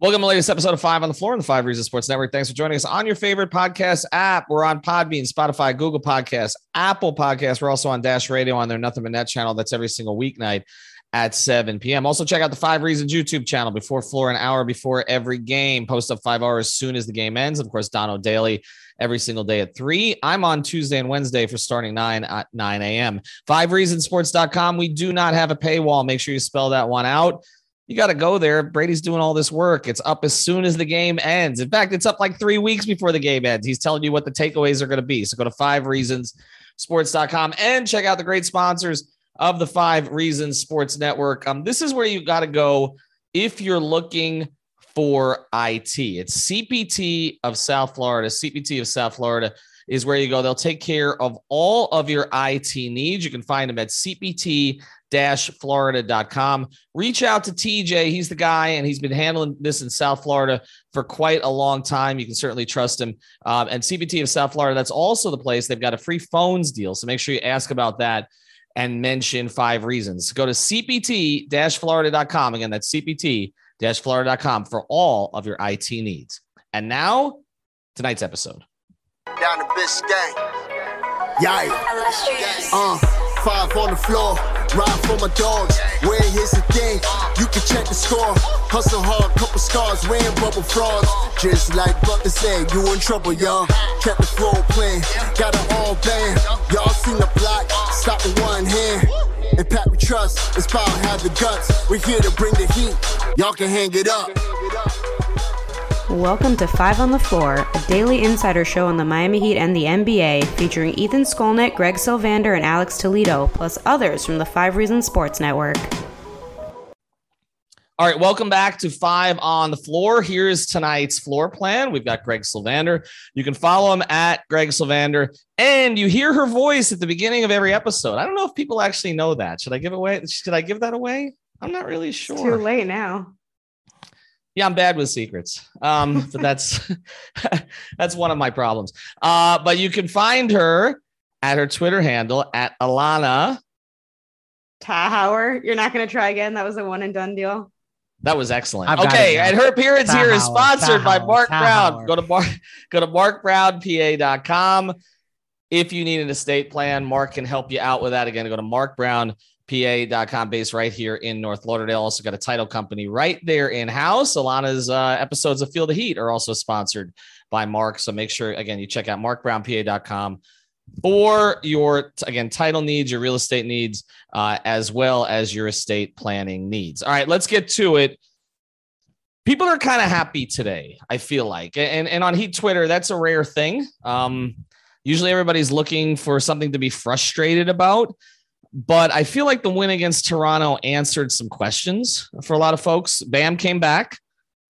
Welcome to the latest episode of Five on the Floor on the Five Reasons Sports Network. Thanks for joining us on your favorite podcast app. We're on Podbean, Spotify, Google Podcasts, Apple Podcasts. We're also on Dash Radio on their Nothing But Net channel. That's every single weeknight at 7 p.m. Also, check out the Five Reasons YouTube channel before floor, an hour before every game. Post up five hours as soon as the game ends. Of course, Dono Daily every single day at 3. I'm on Tuesday and Wednesday for starting 9 at 9 a.m. Five Reasonsports.com. We do not have a paywall. Make sure you spell that one out you got to go there. Brady's doing all this work. It's up as soon as the game ends. In fact, it's up like three weeks before the game ends. He's telling you what the takeaways are going to be. So go to five reasons sports.com and check out the great sponsors of the Five Reasons Sports Network. Um, this is where you got to go if you're looking for IT. It's CPT of South Florida. CPT of South Florida is where you go. They'll take care of all of your IT needs. You can find them at CPT florida.com. Reach out to TJ. He's the guy, and he's been handling this in South Florida for quite a long time. You can certainly trust him. Um, and CPT of South Florida, that's also the place. They've got a free phones deal. So make sure you ask about that and mention five reasons. Go to CPT florida.com. Again, that's CPT florida.com for all of your IT needs. And now, tonight's episode. Down to Biscayne. Yeah. Uh, five on the floor. Ride for my dogs. Where here's the thing, you can check the score. Hustle hard, couple scars, wearing bubble frogs. Just like Butler said, you in trouble, y'all. Kept the floor playing, got it all band. Y'all seen the block, stop with one hand. And Pat we trust, it's power have the guts. We're here to bring the heat, y'all can hang it up. Welcome to Five on the Floor, a daily insider show on the Miami Heat and the NBA, featuring Ethan Skolnick, Greg Sylvander, and Alex Toledo, plus others from the Five Reasons Sports Network. All right, welcome back to Five on the Floor. Here's tonight's floor plan. We've got Greg Sylvander. You can follow him at Greg Sylvander, and you hear her voice at the beginning of every episode. I don't know if people actually know that. Should I give away? Should I give that away? I'm not really sure. It's too late now yeah, I'm bad with secrets. Um, but that's that's one of my problems. Uh, but you can find her at her Twitter handle at Alana Tahauer. You're not going to try again. That was a one and done deal. That was excellent. I've okay, and her appearance here is sponsored by Mark Brown. Go to Mark, go to markbrownpa.com. If you need an estate plan, Mark can help you out with that. Again, go to Mark Brown pa.com based right here in North Lauderdale. Also got a title company right there in house. Alana's uh, episodes of Feel the Heat are also sponsored by Mark. So make sure, again, you check out markbrownpa.com for your, again, title needs, your real estate needs, uh, as well as your estate planning needs. All right, let's get to it. People are kind of happy today, I feel like. And, and on Heat Twitter, that's a rare thing. Um, usually everybody's looking for something to be frustrated about. But I feel like the win against Toronto answered some questions for a lot of folks. Bam came back.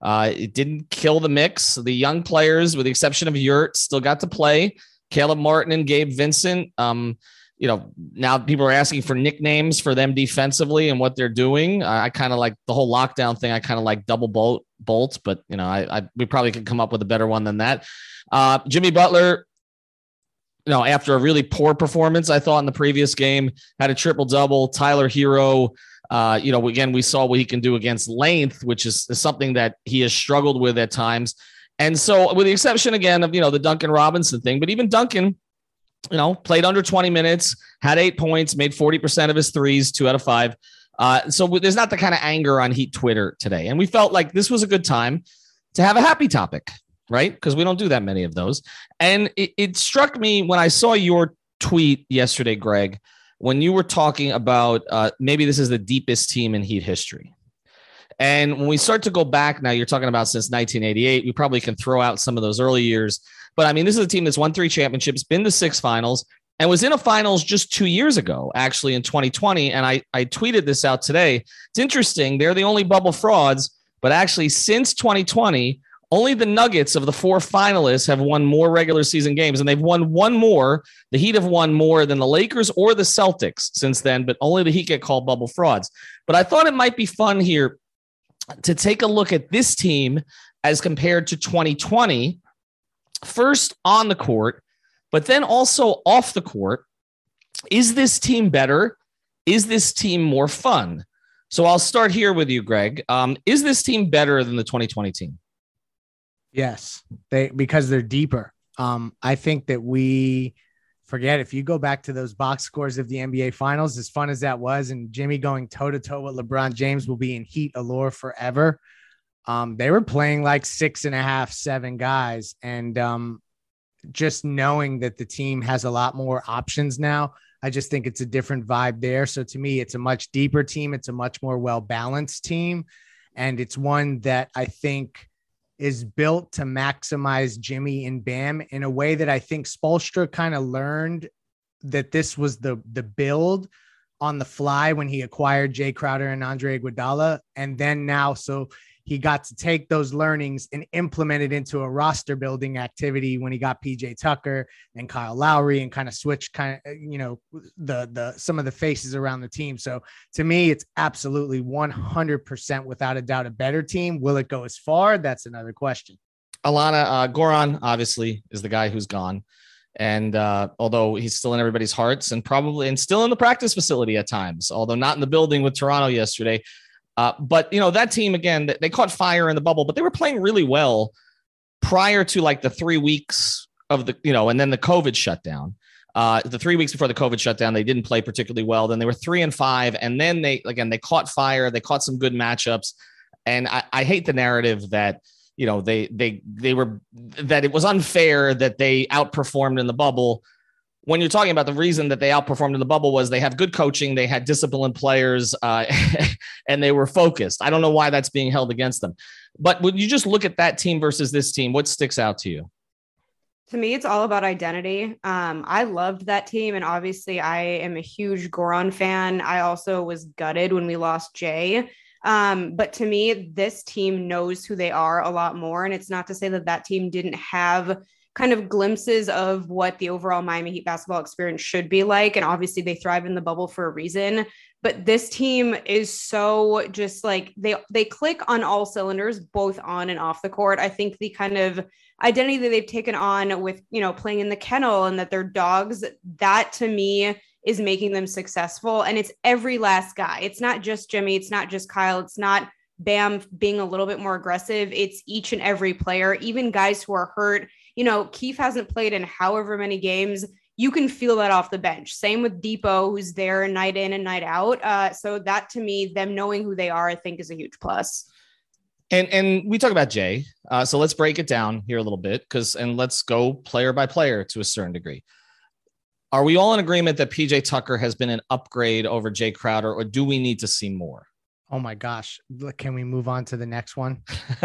Uh, it didn't kill the mix. The young players, with the exception of Yurt, still got to play. Caleb Martin and Gabe Vincent. Um, you know, now people are asking for nicknames for them defensively and what they're doing. I, I kind of like the whole lockdown thing. I kind of like double bolt bolts, but you know, I, I, we probably could come up with a better one than that. Uh, Jimmy Butler you know, after a really poor performance, I thought in the previous game, had a triple double. Tyler Herro, uh, you know, again, we saw what he can do against length, which is, is, something that he has struggled with at times. And so, with the exception again of, you know, the Duncan Robinson thing, but even Duncan, you know, played under 20 minutes, had eight points, made 40% of his threes, two out of five. Uh, so there's not the kind of anger on Heat Twitter today. And we felt like this was a good time to have a happy topic right? Because we don't do that many of those. And it, it struck me when I saw your tweet yesterday, Greg, when you were talking about uh, maybe this is the deepest team in Heat history. And when we start to go back now, you're talking about since 1988. We probably can throw out some of those early years. But I mean, this is a team that's won three championships, been to six finals, and was in a finals just two years ago, actually in 2020. And I, I tweeted this out today. It's interesting. They're the only bubble frauds, but actually since 2020, only the Nuggets of the four finalists have won more regular season games, and they've won one more. The Heat have won more than the Lakers or the Celtics since then, but only the Heat get called bubble frauds. But I thought it might be fun here to take a look at this team as compared to 2020, first on the court, but then also off the court. Is this team better? Is this team more fun? So I'll start here with you, Greg. Um, is this team better than the 2020 team? Yes, they because they're deeper. Um, I think that we forget if you go back to those box scores of the NBA Finals, as fun as that was, and Jimmy going toe to toe with LeBron James will be in heat allure forever. Um, they were playing like six and a half, seven guys, and um, just knowing that the team has a lot more options now. I just think it's a different vibe there. So to me, it's a much deeper team. It's a much more well balanced team. And it's one that I think is built to maximize Jimmy and Bam in a way that I think Spoelstra kind of learned that this was the the build on the fly when he acquired Jae Crowder and Andre Iguodala, and then now so he got to take those learnings and implement it into a roster building activity when he got PJ Tucker and Kyle Lowry and kind of switch kind of you know the the some of the faces around the team. So to me, it's absolutely 100% without a doubt a better team. Will it go as far? That's another question. Alana uh, Goran obviously is the guy who's gone. And uh, although he's still in everybody's hearts and probably and still in the practice facility at times, although not in the building with Toronto yesterday, uh, but you know that team again, they caught fire in the bubble, but they were playing really well prior to like the three weeks of the you know, and then the COVID shutdown. Uh, the three weeks before the COVID shutdown, they didn't play particularly well. Then they were three and five, and then they again they caught fire. They caught some good matchups, and I, I hate the narrative that you know they they they were that it was unfair that they outperformed in the bubble when you're talking about the reason that they outperformed in the bubble was they had good coaching, they had disciplined players, uh, and they were focused. I don't know why that's being held against them. But when you just look at that team versus this team, what sticks out to you? To me, it's all about identity. Um, I loved that team, and obviously, I am a huge Goran fan. I also was gutted when we lost Jae Um, but to me, this team knows who they are a lot more. And it's not to say that that team didn't have kind of glimpses of what the overall Miami Heat basketball experience should be like. And obviously, they thrive in the bubble for a reason. But this team is so just like they they click on all cylinders, both on and off the court. I think the kind of identity that they've taken on with you know playing in the kennel and that they're dogs, that to me is making them successful. And it's every last guy. It's not just Jimmy. It's not just Kyle. It's not Bam being a little bit more aggressive. It's each and every player, even guys who are hurt you know, Keith hasn't played in however many games. You can feel that off the bench. Same with Dipo, who's there night in and night out. Uh, so that to me, them knowing who they are, I think is a huge plus. And and we talk about Jae. Uh, so let's break it down here a little bit because and let's go player by player to a certain degree. Are we all in agreement that PJ Tucker has been an upgrade over Jae Crowder, or do we need to see more? Oh my gosh. Can we move on to the next one?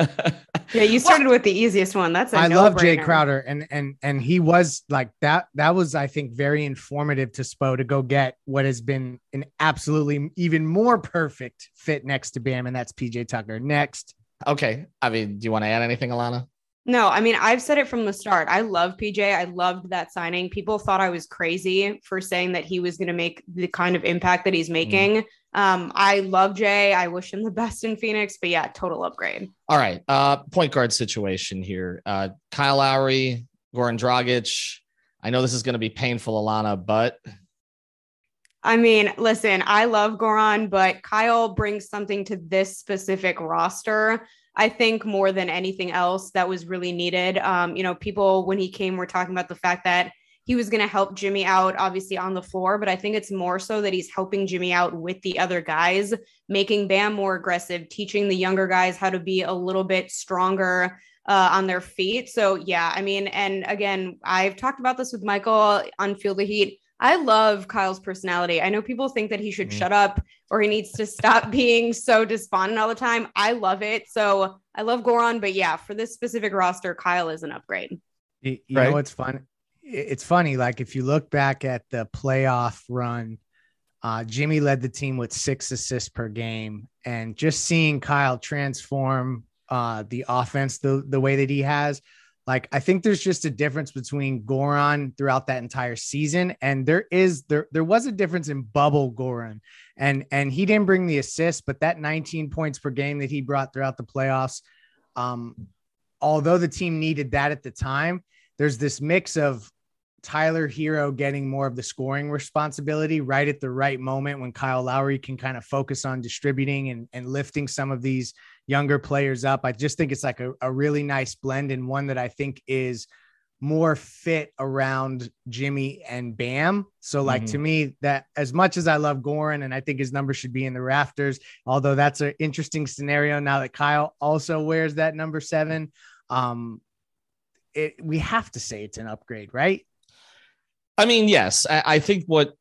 yeah, you started with the easiest one. That's I love Jae Crowder and and and he was like that that was I think very informative to Spo to go get what has been an absolutely even more perfect fit next to Bam and that's PJ Tucker. Next. Okay. I mean, do you want to add anything Alana? No, I mean, I've said it from the start. I love PJ. I loved that signing. People thought I was crazy for saying that he was going to make the kind of impact that he's mm. making. Mm. Um, I love Jae. I wish him the best in Phoenix, but yeah, total upgrade. All right. Uh, point guard situation here. Uh, Kyle Lowry, Goran Dragic. I know this is going to be painful, Alana, but I mean, listen, I love Goran, but Kyle brings something to this specific roster I think more than anything else that was really needed. Um, you know, people when he came were talking about the fact that he was going to help Jimmy out, obviously on the floor, but I think it's more so that he's helping Jimmy out with the other guys, making Bam more aggressive, teaching the younger guys how to be a little bit stronger uh, on their feet. So, yeah, I mean, and again, I've talked about this with Michael on Feel the Heat. I love Kyle's personality. I know people think that he should mm-hmm. shut up or he needs to stop being so despondent all the time. I love it. So I love Goran, but yeah, for this specific roster, Kyle is an upgrade. You, you right? know what's fun? It's funny. Like if you look back at the playoff run, uh, Jimmy led the team with six assists per game, and just seeing Kyle transform uh, the offense the the way that he has, like I think there's just a difference between Goran throughout that entire season, and there is there there was a difference in bubble Goran, and and he didn't bring the assist, but that 19 points per game that he brought throughout the playoffs, um, although the team needed that at the time, there's this mix of Tyler Herro getting more of the scoring responsibility right at the right moment when Kyle Lowry can kind of focus on distributing and, and lifting some of these younger players up. I just think it's like a, a really nice blend and one that I think is more fit around Jimmy and Bam. So, like mm-hmm. to me, that as much as I love Goran and I think his number should be in the rafters, although that's an interesting scenario now that Kyle also wears that number seven. Um, it, we have to say it's an upgrade, right? I mean, yes, I, I think what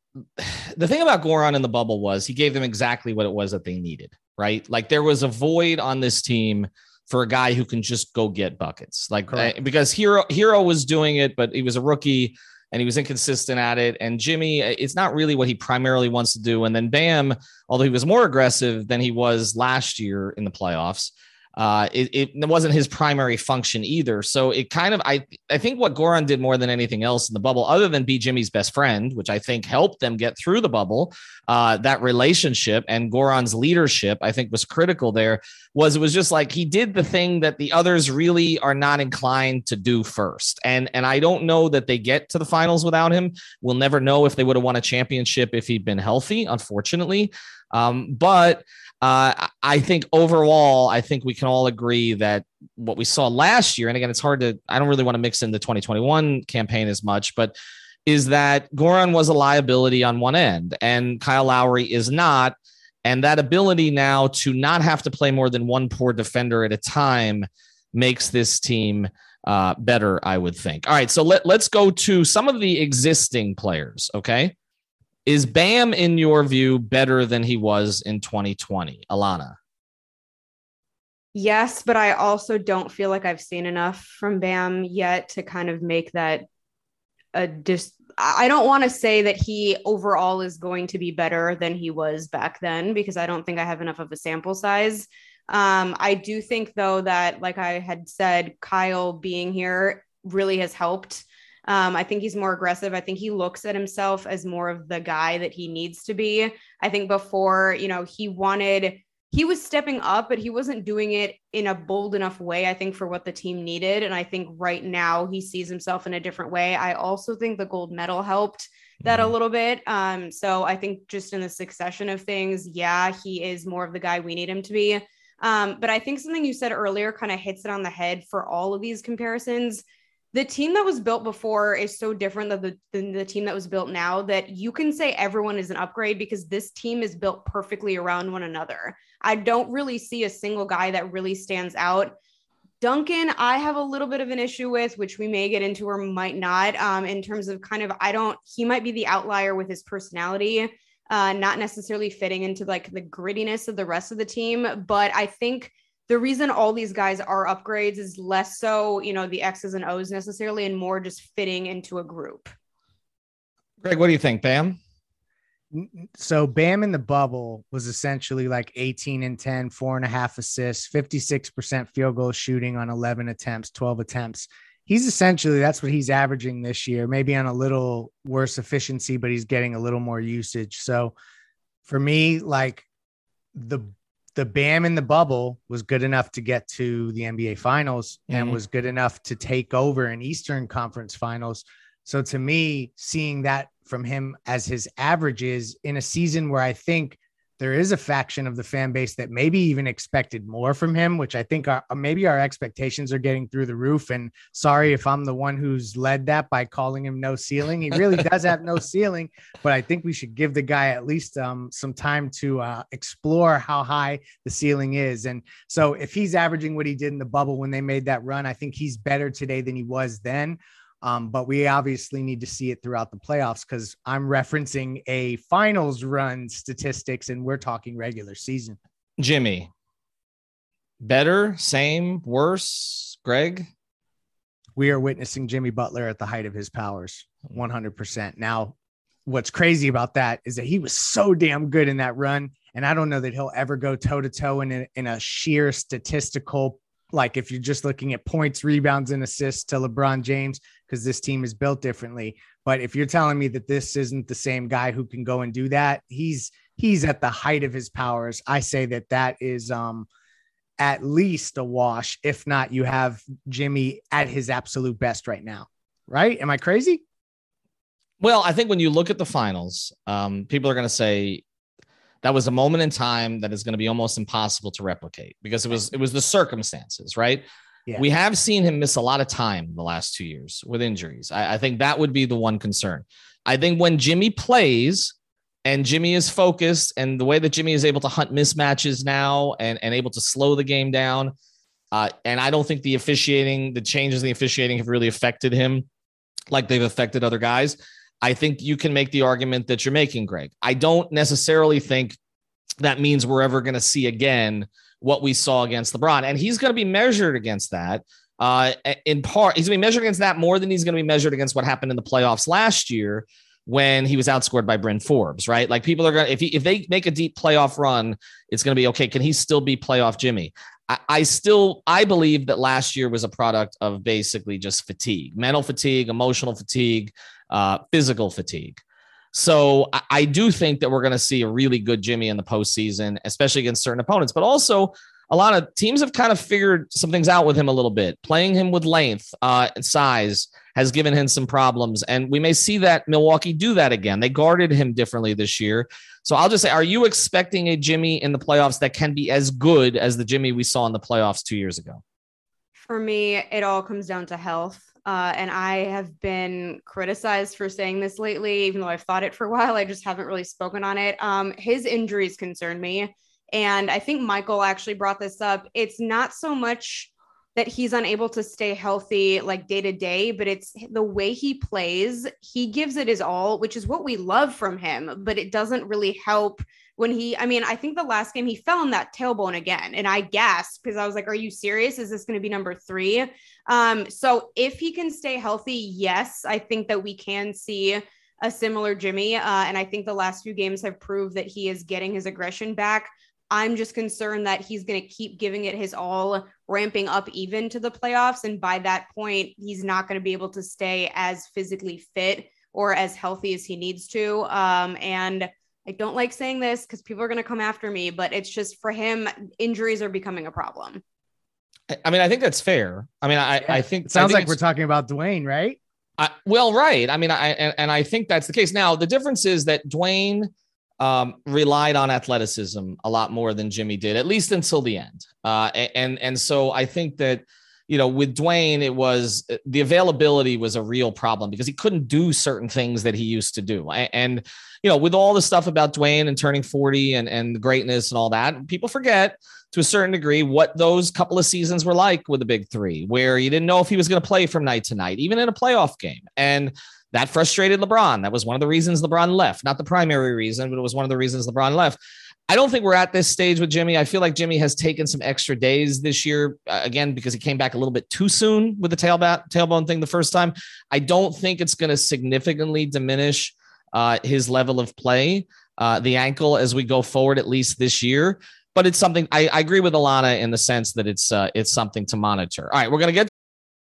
the thing about Goran in the bubble was he gave them exactly what it was that they needed, right? Like there was a void on this team for a guy who can just go get buckets, like uh, because Hero Herro was doing it, but he was a rookie and he was inconsistent at it. And Jimmy, uh, it's not really what he primarily wants to do. And then Bam, although he was more aggressive than he was last year in the playoffs, uh, it, it wasn't his primary function either. So it kind of, I, I think what Goran did more than anything else in the bubble, other than be Jimmy's best friend, which I think helped them get through the bubble, uh, that relationship and Goran's leadership, I think was critical there. Was it was just like he did the thing that the others really are not inclined to do first, and and I don't know that they get to the finals without him. We'll never know if they would have won a championship if he'd been healthy, unfortunately. Um, but uh, I think overall, I think we can all agree that what we saw last year, and again, it's hard to, I don't really want to mix in the 2021 campaign as much, but is that Goran was a liability on one end and Kyle Lowry is not. And that ability now to not have to play more than one poor defender at a time makes this team uh, better, I would think. All right, so let, let's go to some of the existing players, okay? Is Bam, in your view, better than he was in 2020? Alana. Yes, but I also don't feel like I've seen enough from Bam yet to kind of make that a dis. I don't want to say that he overall is going to be better than he was back then because I don't think I have enough of a sample size. Um, I do think though that, like I had said, Kyle being here really has helped. Um, I think he's more aggressive. I think he looks at himself as more of the guy that he needs to be. I think before, you know, he wanted, he was stepping up, but he wasn't doing it in a bold enough way, I think, for what the team needed. And I think right now he sees himself in a different way. I also think the gold medal helped that a mm-hmm. little bit. Um, so I think just in the succession of things, yeah, he is more of the guy we need him to be. Um, but I think something you said earlier kind of hits it on the head for all of these comparisons the team that was built before is so different than the, than the team that was built now that you can say everyone is an upgrade because this team is built perfectly around one another. I don't really see a single guy that really stands out. Duncan, I have a little bit of an issue with, which we may get into or might not, um, in terms of kind of, I don't, he might be the outlier with his personality, uh, not necessarily fitting into like the grittiness of the rest of the team. But I think the reason all these guys are upgrades is less so, you know, the X's and O's necessarily, and more just fitting into a group. Greg, what do you think, Bam? So Bam in the bubble was essentially like 18 and 10, four and a half assists, 56% field goal shooting on 11 attempts, 12 attempts. He's essentially that's what he's averaging this year, maybe on a little worse efficiency, but he's getting a little more usage. So for me, like the the Bam in the bubble was good enough to get to the NBA finals mm-hmm. and was good enough to take over an Eastern Conference finals. So to me, seeing that from him as his averages in a season where I think there is a faction of the fan base that maybe even expected more from him, which I think are, maybe our expectations are getting through the roof. And sorry if I'm the one who's led that by calling him no ceiling. He really does have no ceiling, but I think we should give the guy at least um, some time to uh, explore how high the ceiling is. And so if he's averaging what he did in the bubble when they made that run, I think he's better today than he was then. Um, but we obviously need to see it throughout the playoffs because I'm referencing a finals run statistics and we're talking regular season. Jimmy, better, same, worse, Greg? we are witnessing Jimmy Butler at the height of his powers 100%. Now, what's crazy about that is that he was so damn good in that run. And I don't know that he'll ever go toe to toe in a, in a sheer statistical, like if you're just looking at points, rebounds, and assists to LeBron James, because this team is built differently. But if you're telling me that this isn't the same guy who can go and do that, he's he's at the height of his powers. I say that that is um at least a wash. If not, you have Jimmy at his absolute best right now. Right? Am I crazy? Well, I think when you look at the finals, um, people are going to say that was a moment in time that is going to be almost impossible to replicate because it was it was the circumstances, right? Yeah. We have seen him miss a lot of time the last two years with injuries. I, I think that would be the one concern. I think when Jimmy plays, and Jimmy is focused, and the way that Jimmy is able to hunt mismatches now and, and able to slow the game down. Uh, and I don't think the officiating, the changes in the officiating have really affected him like they've affected other guys. I think you can make the argument that you're making, Greg. I don't necessarily think that means we're ever going to see again what we saw against LeBron. And he's going to be measured against that. Uh, in part, he's going to be measured against that more than he's going to be measured against what happened in the playoffs last year when he was outscored by Bryn Forbes, right? Like people are going to, if, he, if they make a deep playoff run, it's going to be okay. Can he still be playoff Jimmy? I, I still, I believe that last year was a product of basically just fatigue, mental fatigue, emotional fatigue, uh, physical fatigue. So I, do think that we're going to see a really good Jimmy in the postseason, especially against certain opponents, but also a lot of teams have kind of figured some things out with him a little bit. Playing him with length uh, and size has given him some problems, and we may see that Milwaukee do that again. They guarded him differently this year. So I'll just say, are you expecting a Jimmy in the playoffs that can be as good as the Jimmy we saw in the playoffs two years ago? For me, it all comes down to health. Uh, and I have been criticized for saying this lately, even though I've thought it for a while. I just haven't really spoken on it. Um, his injuries concern me. And I think Michael actually brought this up. It's not so much that he's unable to stay healthy like day to day, but it's the way he plays. He gives it his all, which is what we love from him, but it doesn't really help when he, I mean, I think the last game he fell on that tailbone again. And I gasped because I was like, are you serious? Is this going to be number three? Um, so if he can stay healthy, yes, I think that we can see a similar Jimmy. Uh, and I think the last few games have proved that he is getting his aggression back. I'm just concerned that he's going to keep giving it his all, ramping up even to the playoffs. And by that point, he's not going to be able to stay as physically fit or as healthy as he needs to. Um, and I don't like saying this because people are going to come after me, but it's just for him, injuries are becoming a problem. I mean, I think that's fair. I mean, I, yeah. I think it sounds think like we're talking about Dwyane, right? I, well, right. I mean, I and, and I think that's the case. Now, the difference is that Dwyane um, relied on athleticism a lot more than Jimmy did, at least until the end. Uh, and and so I think that you know with Dwyane, it was the availability was a real problem because he couldn't do certain things that he used to do. And you know, with all the stuff about Dwyane and turning forty and and greatness and all that, people forget to a certain degree what those couple of seasons were like with the big three, where you didn't know if he was going to play from night to night, even in a playoff game. And that frustrated LeBron. That was one of the reasons LeBron left. Not the primary reason, but it was one of the reasons LeBron left. I don't think we're at this stage with Jimmy. I feel like Jimmy has taken some extra days this year, uh, again, because he came back a little bit too soon with the tailbone, tailbone thing the first time. I don't think it's going to significantly diminish uh, his level of play, uh, the ankle, as we go forward, at least this year. But it's something I, I agree with Alana in the sense that it's uh, it's something to monitor. All right, we're going to get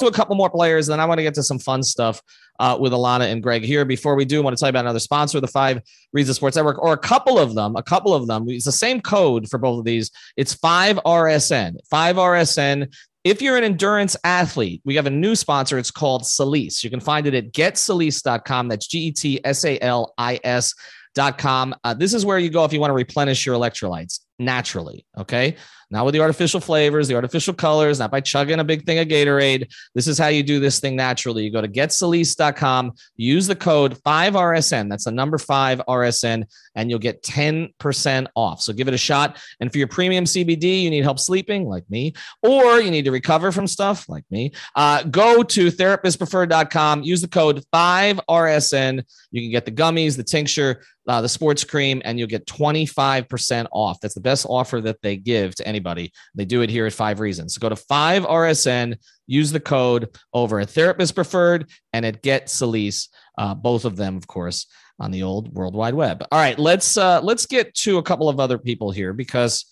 To a couple more players, and then I want to get to some fun stuff uh, with Alana and Greg here. Before we do, I want to tell you about another sponsor the Five Reasons Sports Network, or a couple of them. A couple of them. It's the same code for both of these. It's 5RSN. 5RSN. If you're an endurance athlete, we have a new sponsor. It's called Salis. You can find it at getsalis.com. That's G E T S A L I S. Dot com. Uh, this is where you go if you want to replenish your electrolytes. Naturally. Okay. Not with the artificial flavors, the artificial colors, not by chugging a big thing of Gatorade. This is how you do this thing naturally. You go to getsalice.com, use the code 5RSN. That's the number 5 RSN, and you'll get 10% off. So give it a shot. And for your premium CBD, you need help sleeping, like me, or you need to recover from stuff, like me. Uh, go to therapistpreferred.com, use the code 5RSN. You can get the gummies, the tincture, uh, the sports cream, and you'll get 25% off. That's the best offer that they give to anybody. They do it here at Five Reasons. So go to 5RSN, use the code over at Therapist Preferred and at Get Salice, uh, both of them, of course, on the old World Wide Web. All right, let's uh, let's get to a couple of other people here because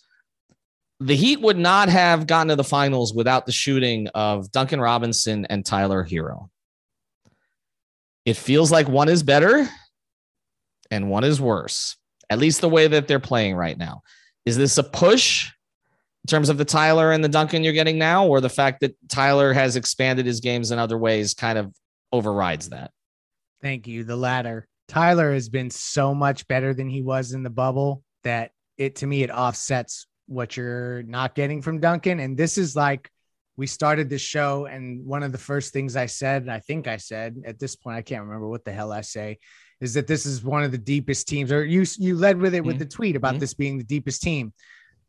the Heat would not have gotten to the finals without the shooting of Duncan Robinson and Tyler Herro. It feels like one is better and one is worse, at least the way that they're playing right now. Is this a push in terms of the Tyler and the Duncan you're getting now, or the fact that Tyler has expanded his games in other ways kind of overrides that? Thank you. The latter. Tyler has been so much better than he was in the bubble that it to me it offsets what you're not getting from Duncan. And this is like we started this show, and one of the first things I said, I think I said at this point, I can't remember what the hell I say, is that this is one of the deepest teams, or you you led with it with mm-hmm. the tweet about mm-hmm. this being the deepest team.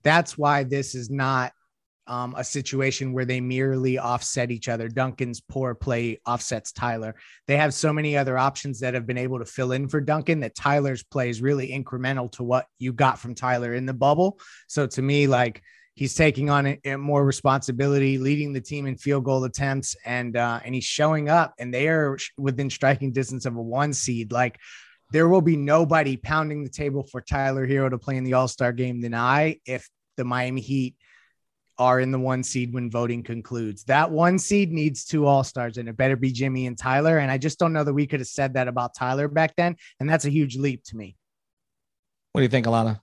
That's why this is not um, a situation where they merely offset each other. Duncan's poor play offsets Tyler. They have so many other options that have been able to fill in for Duncan that Tyler's play is really incremental to what you got from Tyler in the bubble. So to me, like he's taking on a, a more responsibility, leading the team in field goal attempts, and uh, and he's showing up. And they are within striking distance of a one seed. Like there will be nobody pounding the table for Tyler Herro to play in the All Star game than I if the Miami Heat are in the one seed when voting concludes. That one seed needs two All Stars, and it better be Jimmy and Tyler. And I just don't know that we could have said that about Tyler back then. And that's a huge leap to me. What do you think, Alana?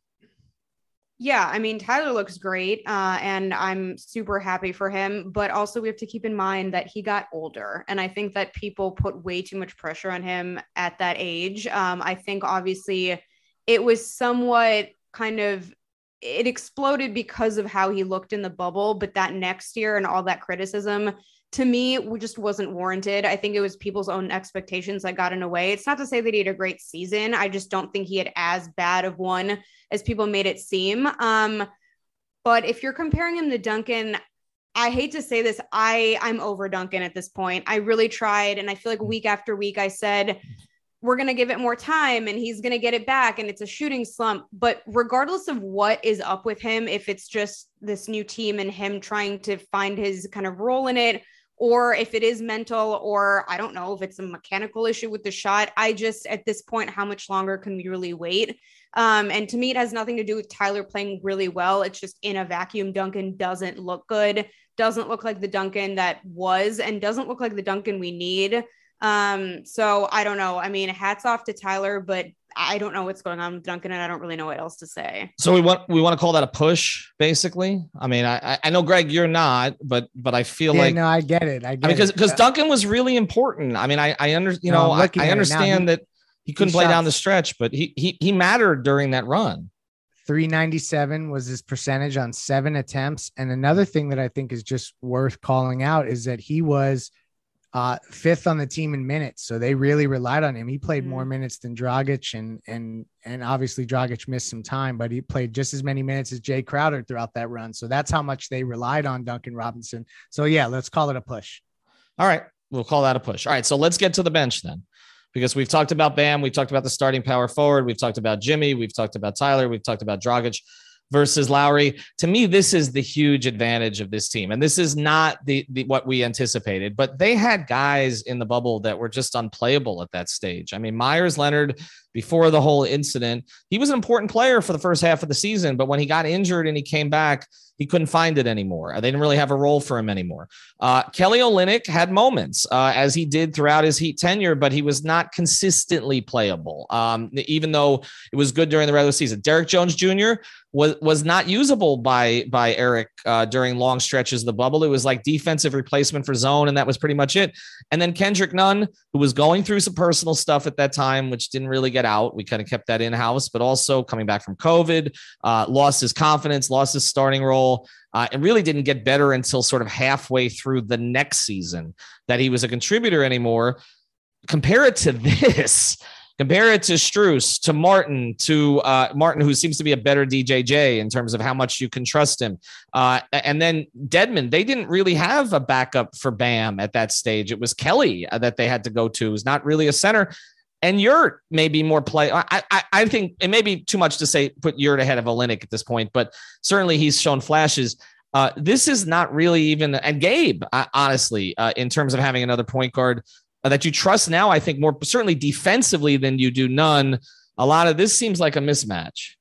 Yeah, I mean, Tyler looks great, uh, and I'm super happy for him. But also, we have to keep in mind that he got older, and I think that people put way too much pressure on him at that age. Um, I think obviously it was somewhat kind of it exploded because of how he looked in the bubble, but that next year and all that criticism to me we just wasn't warranted. I think it was people's own expectations that got in the way. It's not to say that he had a great season. I just don't think he had as bad of one as people made it seem. Um, but if you're comparing him to Duncan, I hate to say this, I I'm over Duncan at this point. I really tried, and I feel like week after week I said we're going to give it more time and he's going to get it back and it's a shooting slump. But regardless of what is up with him, if it's just this new team and him trying to find his kind of role in it, or if it is mental, or I don't know if it's a mechanical issue with the shot. I just, at this point, how much longer can we really wait? Um, and to me, it has nothing to do with Tyler playing really well. It's just in a vacuum, Duncan doesn't look good, doesn't look like the Duncan that was, and doesn't look like the Duncan we need. Um, so I don't know. I mean, hats off to Tyler, but I don't know what's going on with Duncan, and I don't really know what else to say. So we want we want to call that a push, basically. I mean, I I know Greg, you're not, but but I feel yeah, like no, I get it. I get I mean, because because Duncan was really important. I mean, I I under you no, know I, I understand he, that he couldn't he play down the stretch, but he he he mattered during that run. 397 was his percentage on seven attempts. And another thing that I think is just worth calling out is that he was uh, fifth on the team in minutes. So they really relied on him. He played mm-hmm. more minutes than Dragic and and and obviously Dragic missed some time, but he played just as many minutes as Jae Crowder throughout that run. So that's how much they relied on Duncan Robinson. So yeah, let's call it a push. All right. We'll call that a push. All right. So let's get to the bench then. Because we've talked about Bam, we've talked about the starting power forward, we've talked about Jimmy, we've talked about Tyler, we've talked about Dragic versus Lowry. To me, this is the huge advantage of this team. And this is not the, the what we anticipated, but they had guys in the bubble that were just unplayable at that stage. I mean, Meyers Leonard before the whole incident, he was an important player for the first half of the season, but when he got injured and he came back, he couldn't find it anymore. They didn't really have a role for him anymore. Uh, Kelly Olynyk had moments uh, as he did throughout his Heat tenure, but he was not consistently playable. Um, even though it was good during the regular season, Derrick Jones Jr. was was not usable by by Erik uh, during long stretches of the bubble. It was like defensive replacement for zone, and that was pretty much it. And then Kendrick Nunn, who was going through some personal stuff at that time, which didn't really get out. We kind of kept that in house, but also coming back from COVID, uh, lost his confidence, lost his starting role, uh, and really didn't get better until sort of halfway through the next season that he was a contributor anymore. Compare it to this. Compare it to Strus, to Martin, to uh, Martin, who seems to be a better DJJ in terms of how much you can trust him. Uh, and then Dedmon, they didn't really have a backup for Bam at that stage. It was Kelly uh, that they had to go to, who's not really a center. And Yurt may be more play. I, I, I think it may be too much to say put Yurt ahead of Olynyk at this point, but certainly he's shown flashes. Uh, this is not really even, and Gabe, uh, honestly, uh, in terms of having another point guard uh, that you trust now, I think more certainly defensively than you do Nunn. A lot of this seems like a mismatch.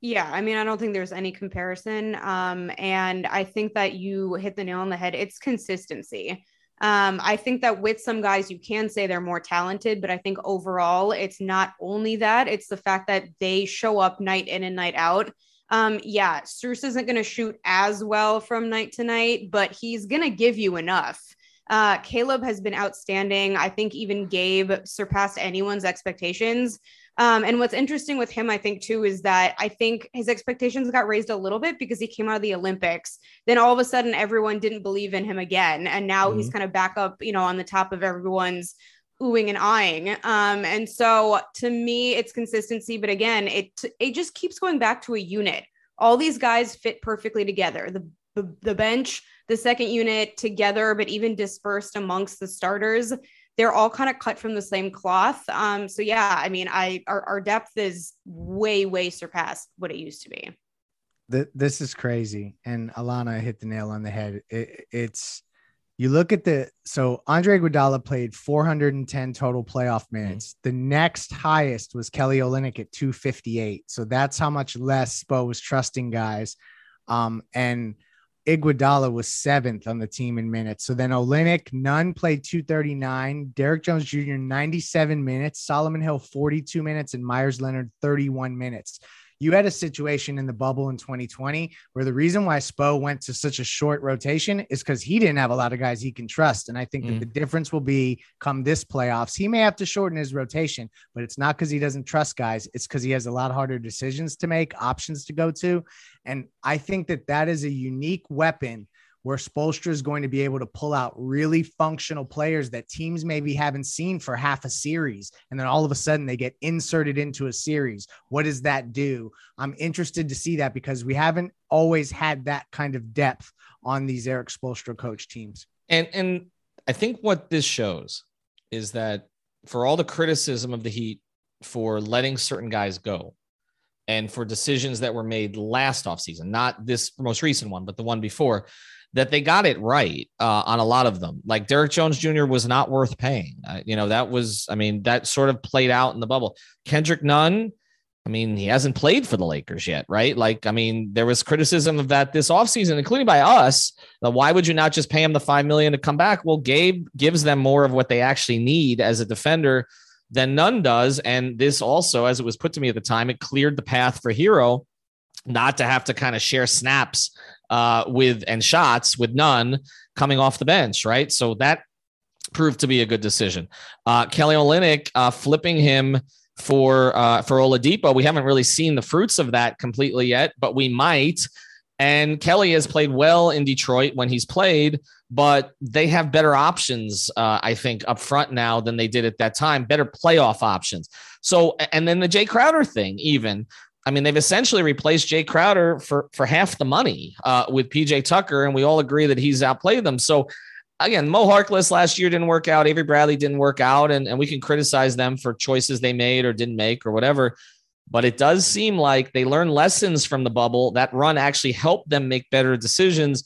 Yeah, I mean, I don't think there's any comparison. Um, and I think that you hit the nail on the head. It's consistency. Um, I think that with some guys, you can say they're more talented, but I think overall, it's not only that, it's the fact that they show up night in and night out. Um, yeah, Strus isn't going to shoot as well from night to night, but he's going to give you enough. Uh, Caleb has been outstanding. I think even Gabe surpassed anyone's expectations. Um, and what's interesting with him, I think, too, is that I think his expectations got raised a little bit because he came out of the Olympics. Then all of a sudden, everyone didn't believe in him again. And now mm-hmm. he's kind of back up, you know, on the top of everyone's oohing and eyeing. Um, and so to me, it's consistency. But again, it it just keeps going back to a unit. All these guys fit perfectly together. The the, the bench the second unit together, but even dispersed amongst the starters, they're all kind of cut from the same cloth. Um, so yeah, I mean, I our, our depth is way, way surpassed what it used to be. The, this is crazy, and Alana hit the nail on the head. It, it's you look at the so Andre Iguodala played 410 total playoff mm-hmm. minutes. Mm-hmm. The next highest was Kelly Olynyk at 258. So that's how much less Spo was trusting guys. Um, and Iguodala was seventh on the team in minutes. So then Olynyk, Nunn played 239. Derrick Jones Jr., 97 minutes. Solomon Hill, 42 minutes. And Meyers Leonard, 31 minutes you had a situation in the bubble in 2020 where the reason why Spo went to such a short rotation is because he didn't have a lot of guys he can trust. And I think mm. that the difference will be come this playoffs. He may have to shorten his rotation, but it's not because he doesn't trust guys. It's because he has a lot harder decisions to make, options to go to. And I think that that is a unique weapon where Spoelstra is going to be able to pull out really functional players that teams maybe haven't seen for half a series. And then all of a sudden they get inserted into a series. What does that do? I'm interested to see that because we haven't always had that kind of depth on these Erik Spoelstra coach teams. And, and I think what this shows is that for all the criticism of the Heat for letting certain guys go, and for decisions that were made last offseason, not this most recent one, but the one before, that they got it right uh, on a lot of them. Like Derrick Jones Jr. was not worth paying. Uh, you know, that was, I mean, that sort of played out in the bubble. Kendrick Nunn, I mean, he hasn't played for the Lakers yet, right? Like, I mean, there was criticism of that this offseason, including by us. why would you not just pay him the five million to come back? Well, Gabe gives them more of what they actually need as a defender than Nunn does. And this also, as it was put to me at the time, it cleared the path for Herro not to have to kind of share snaps uh, with and shots with Nunn coming off the bench, right? So that proved to be a good decision. Uh, Kelly Olynyk uh, flipping him for uh, for Oladipo. We haven't really seen the fruits of that completely yet, but we might. And Kelly has played well in Detroit when he's played, but they have better options, uh, I think, up front now than they did at that time. Better playoff options. So, and then the Jae Crowder thing, even I mean, they've essentially replaced Jae Crowder for for half the money uh, with PJ Tucker, and we all agree that he's outplayed them. So again, Mo Harkless last year didn't work out. Avery Bradley didn't work out, and, and we can criticize them for choices they made or didn't make or whatever. But it does seem like they learned lessons from the bubble. That run actually helped them make better decisions,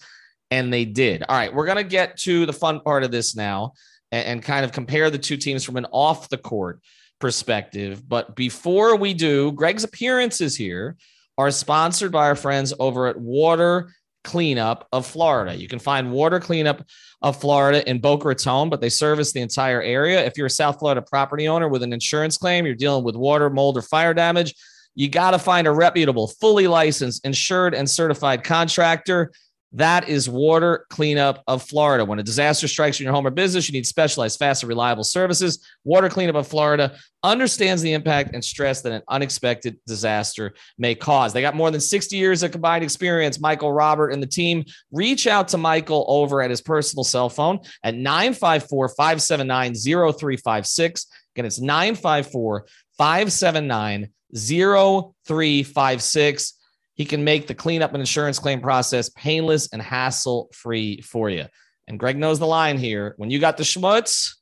and they did. All right, we're gonna get to the fun part of this now and, and kind of compare the two teams from an off the court perspective. But before we do, Greg's appearances here are sponsored by our friends over at Water Cleanup of Florida. You can find Water Cleanup of Florida in Boca Raton, but they service the entire area. If you're a South Florida property owner with an insurance claim, you're dealing with water, mold, or fire damage, you got to find a reputable, fully licensed, insured, and certified contractor. That is Water Cleanup of Florida. When a disaster strikes in your home or business, you need specialized, fast, and reliable services. Water Cleanup of Florida understands the impact and stress that an unexpected disaster may cause. They got more than 60 years of combined experience. Michael, Robert, and the team reach out to Michael over at his personal cell phone at 954 579 0356. Again, it's 954 579 0356. He can make the cleanup and insurance claim process painless and hassle free for you. And Greg knows the line here. When you got the schmutz,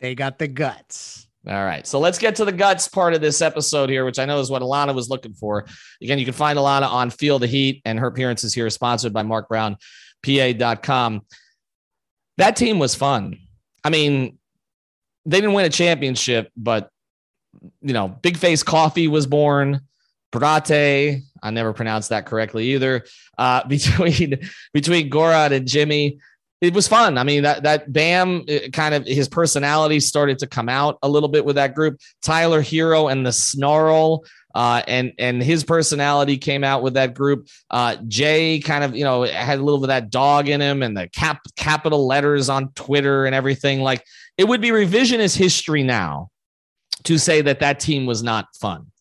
they got the guts. All right. So let's get to the guts part of this episode here, which I know is what Alana was looking for. Again, you can find Alana on Feel the Heat, and her appearances here are sponsored by MarkBrownPA.com. That team was fun. I mean, they didn't win a championship, but you know, Big Face Coffee was born. Brate, I never pronounced that correctly either. Uh, between between Goran and Jimmy, it was fun. I mean, that that Bam kind of his personality started to come out a little bit with that group. Tyler Herro and the Snarl. Uh, and and his personality came out with that group. Uh, Jae kind of you know had a little bit of that dog in him, and the cap capital letters on Twitter and everything. Like it would be revisionist history now to say that that team was not fun.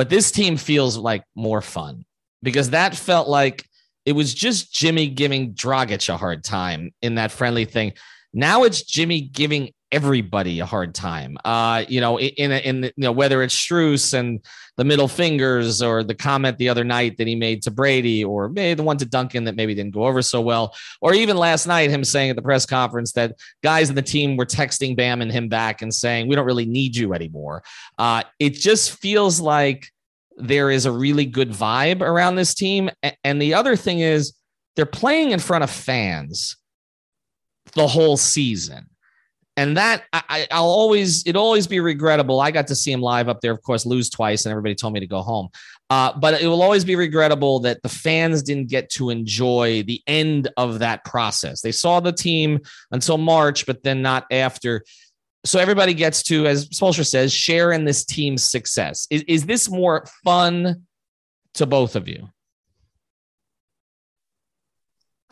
But this team feels like more fun because that felt like it was just Jimmy giving Dragic a hard time in that friendly thing. Now it's Jimmy giving everybody a hard time. Uh, you know, in in you know whether it's Strus and the middle fingers or the comment the other night that he made to Brady or maybe the one to Duncan that maybe didn't go over so well, or even last night him saying at the press conference that guys in the team were texting Bam and him back and saying we don't really need you anymore. Uh, it just feels like there is a really good vibe around this team, and the other thing is they're playing in front of fans the whole season and that I, will always it'll always be regrettable. I got to see him live up there, of course, lose twice, and everybody told me to go home. Uh, but it will always be regrettable that the fans didn't get to enjoy the end of that process. They saw the team until March, but then not after. So everybody gets to, as Spoelstra says, share in this team's success. Is, is this more fun to both of you?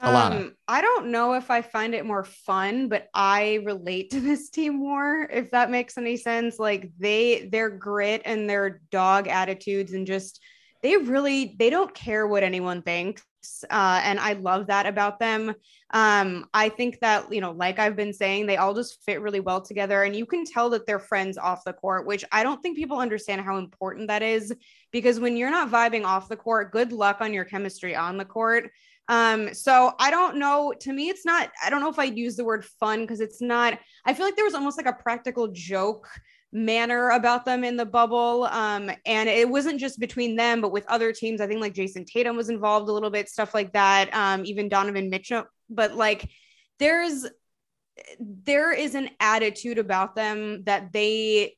Alana. Um, I don't know if I find it more fun, but I relate to this team more, if that makes any sense. Like they their grit and their dog attitudes and just they really they don't care what anyone thinks. Uh, and I love that about them. Um, I think that, you know, like I've been saying, they all just fit really well together. And you can tell that they're friends off the court, which I don't think people understand how important that is. Because when you're not vibing off the court, good luck on your chemistry on the court. Um, so I don't know. To me, it's not, I don't know if I'd use the word fun because it's not, I feel like there was almost like a practical joke manner about them in the bubble. Um, and it wasn't just between them, but with other teams. I think like Jayson Tatum was involved a little bit, stuff like that. Um, even Donovan Mitchell. But like there's there is an attitude about them that they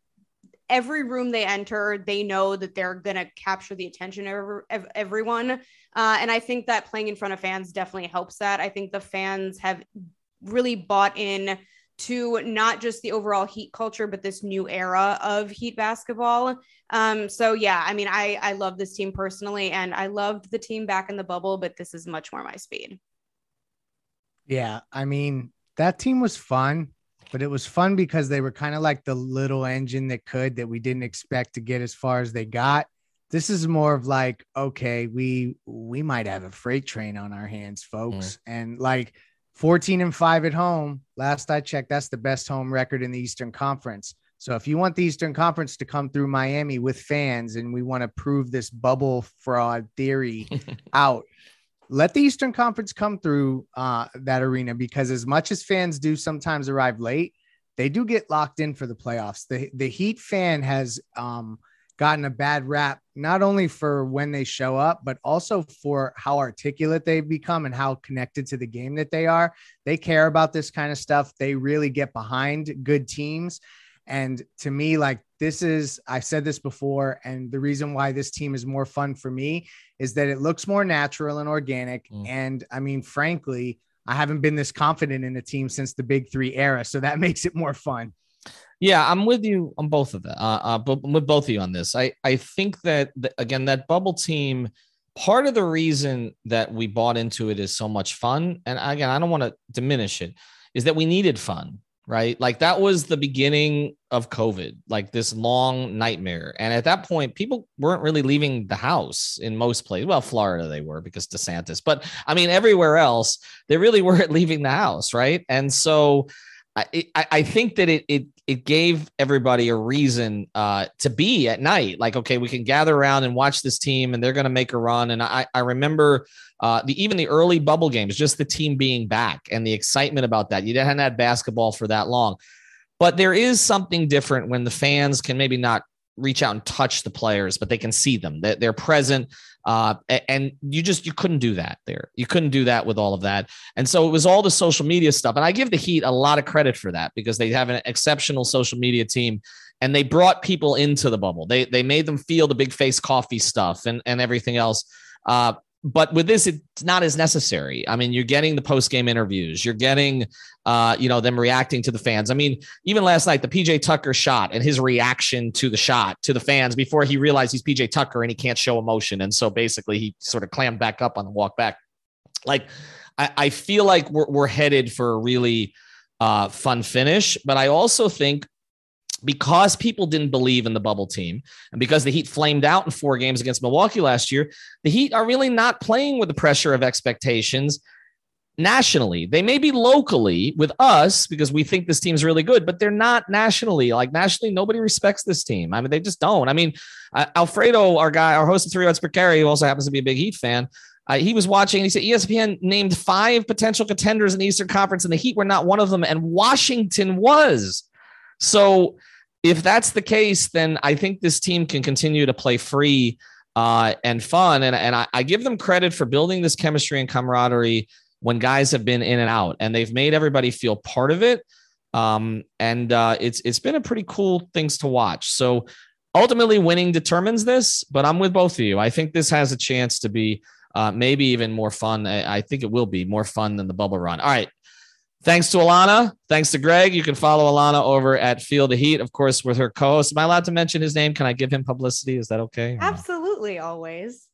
every room they enter, they know that they're to capture the attention of, everyone. Uh, and I think that playing in front of fans definitely helps that. I think the fans have really bought in to not just the overall heat culture, but this new era of heat basketball. Um, so yeah, I mean, I I love this team personally, and I loved the team back in the bubble, but this is much more my speed. Yeah, I mean, that team was fun but it was fun because they were kind of like the little engine that could that we didn't expect to get as far as they got. This is more of like, okay, we we might have a freight train on our hands, folks. Mm. And like 14 and 5 at home, last I checked, that's the best home record in the Eastern Conference. So if you want the Eastern Conference to come through Miami with fans and we want to prove this bubble fraud theory out, let the Eastern Conference come through uh, that arena because as much as fans do sometimes arrive late, they do get locked in for the playoffs. The the Heat fan has um, gotten a bad rap not only for when they show up, but also for how articulate they've become and how connected to the game that they are. They care about this kind of stuff. They really get behind good teams. And to me, like this is, I've said this before, and the reason why this team is more fun for me is that it looks more natural and organic. Mm. And I mean, frankly, I haven't been this confident in a team since the big three era. So that makes it more fun. Yeah, I'm with you on both of that. Uh, uh, but with both of you on this, I I think that the, again that bubble team part of the reason that we bought into it is so much fun. And again, I don't want to diminish it, is that we needed fun, right? Like that was the beginning of COVID, like this long nightmare. And at that point, people weren't really leaving the house in most places. Well, Florida, they were because DeSantis, but I mean, everywhere else, they really weren't leaving the house, right? And so, I, I think that it, it it gave everybody a reason uh, to be at night. Like, okay, we can gather around and watch this team, and they're going to make a run. And I, I remember uh, the even the early bubble games, just the team being back and the excitement about that. You hadn't had basketball for that long, but there is something different when the fans can maybe not reach out and touch the players, but they can see them. That They're present. Uh, and you just you couldn't do that there. You couldn't do that with all of that. And so it was all the social media stuff. And I give the Heat a lot of credit for that because they have an exceptional social media team and they brought people into the bubble. They they made them feel the big face coffee stuff and, and everything else. Uh, but with this, it's not as necessary. I mean, you're getting the post game interviews, you're getting, uh, you know, them reacting to the fans. I mean, even last night, the PJ Tucker shot and his reaction to the shot to the fans before he realized he's PJ Tucker and he can't show emotion, and so basically he sort of clammed back up on the walk back. Like, I, I feel like we're we're headed for a really uh, fun finish, but I also think because people didn't believe in the bubble team and because the Heat flamed out in four games against Milwaukee last year, the Heat are really not playing with the pressure of expectations nationally. They may be locally with us because we think this team's really good, but they're not nationally. Like nationally, nobody respects this team. I mean, they just don't. I mean, uh, Alfredo, our guy, our host of Three Yards Per Carry, who also happens to be a big Heat fan, uh, he was watching. he said ESPN named five potential contenders in the Eastern Conference, and the Heat were not one of them, and Washington was. So if that's the case, then I think this team can continue to play free uh, and fun. And, and I, I, give them credit for building this chemistry and camaraderie when guys have been in and out, and they've made everybody feel part of it. Um, and uh, it's it's been a pretty cool things to watch. So ultimately, winning determines this. But I'm with both of you. I think this has a chance to be uh, maybe even more fun. I, I think it will be more fun than the bubble run. All right. Thanks to Alana. Thanks to Greg. You can follow Alana over at Feel the Heat, of course, with her co host. Am I allowed to mention his name? Can I give him publicity? Is that okay? Absolutely, always.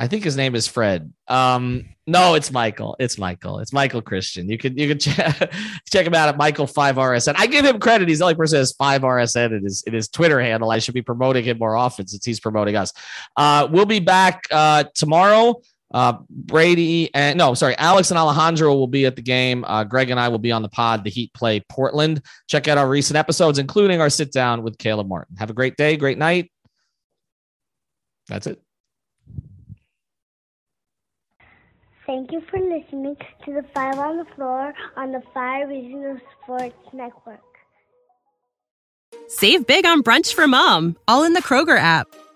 I think his name is Fred. Um, no, it's Michael. It's Michael. It's Michael Christian. You can you can check, check him out at Michael Five RSN. I give him credit. He's the only person that has Five RSN in his in his Twitter handle. I should be promoting him more often since he's promoting us. Uh, we'll be back uh, tomorrow. Uh, Brady and no, sorry, Alex and Alejandro will be at the game. Uh, Greg and I will be on the pod. The Heat play Portland. Check out our recent episodes, including our sit down with Caleb Martin. Have a great day, great night. That's it. Thank you for listening to the Five on the Floor on the Five Regional Sports Network. Save big on brunch for mom, all in the Kroger app.